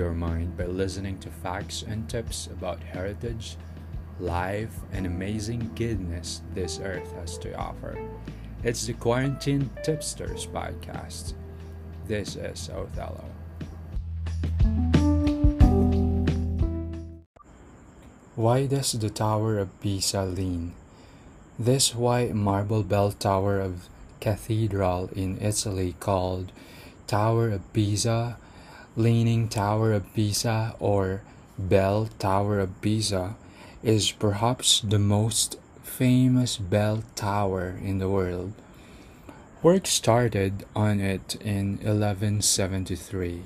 your mind by listening to facts and tips about heritage, life, and amazing goodness this earth has to offer. It's the Quarantine Tipsters podcast. This is Othello. Why does the Tower of Pisa lean? This white marble bell tower of cathedral in Italy called Tower of Pisa, Leaning Tower of Pisa, or Bell Tower of Pisa is perhaps the most famous bell tower in the world. Work started on it in 1173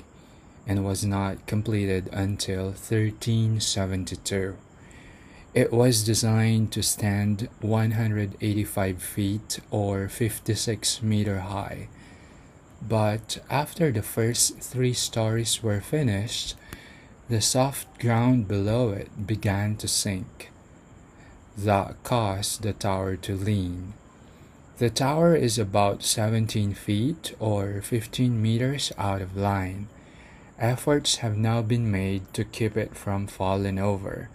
and was not completed until 1372. It was designed to stand 185 feet or 56 meter high. But after the first three stories were finished, the soft ground below it began to sink. That caused the tower to lean. The tower is about 17 feet or 15 meters out of line. Efforts have now been made to keep it from falling over.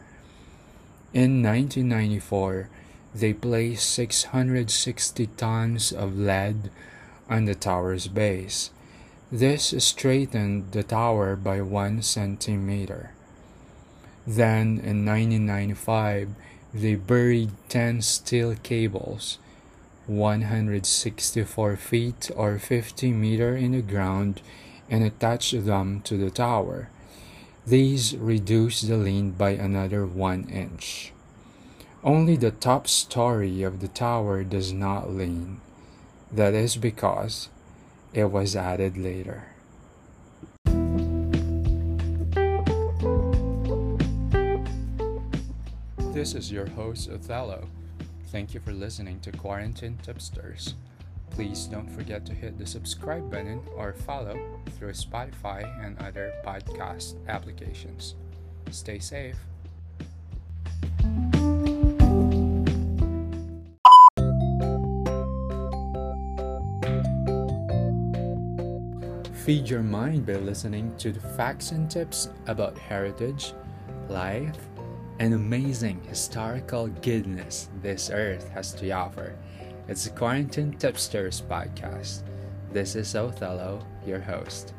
In 1994, they placed 660 tons of lead on the tower's base. This straightened the tower by one centimeter. Then, in 1995, they buried 10 steel cables, 164 feet or 50 meter in the ground, and attached them to the tower. These reduced the lean by another 1 inch. Only the top story of the tower does not lean. That is because it was added later. This is your host, Othello. Thank you for listening to Quarantine Tipsters. Please don't forget to hit the subscribe button or follow through Spotify and other podcast applications. Stay safe. Feed your mind by listening to the facts and tips about heritage, life, and amazing historical goodness this earth has to offer. It's the Quarantine Tipsters podcast. This is Othello, your host.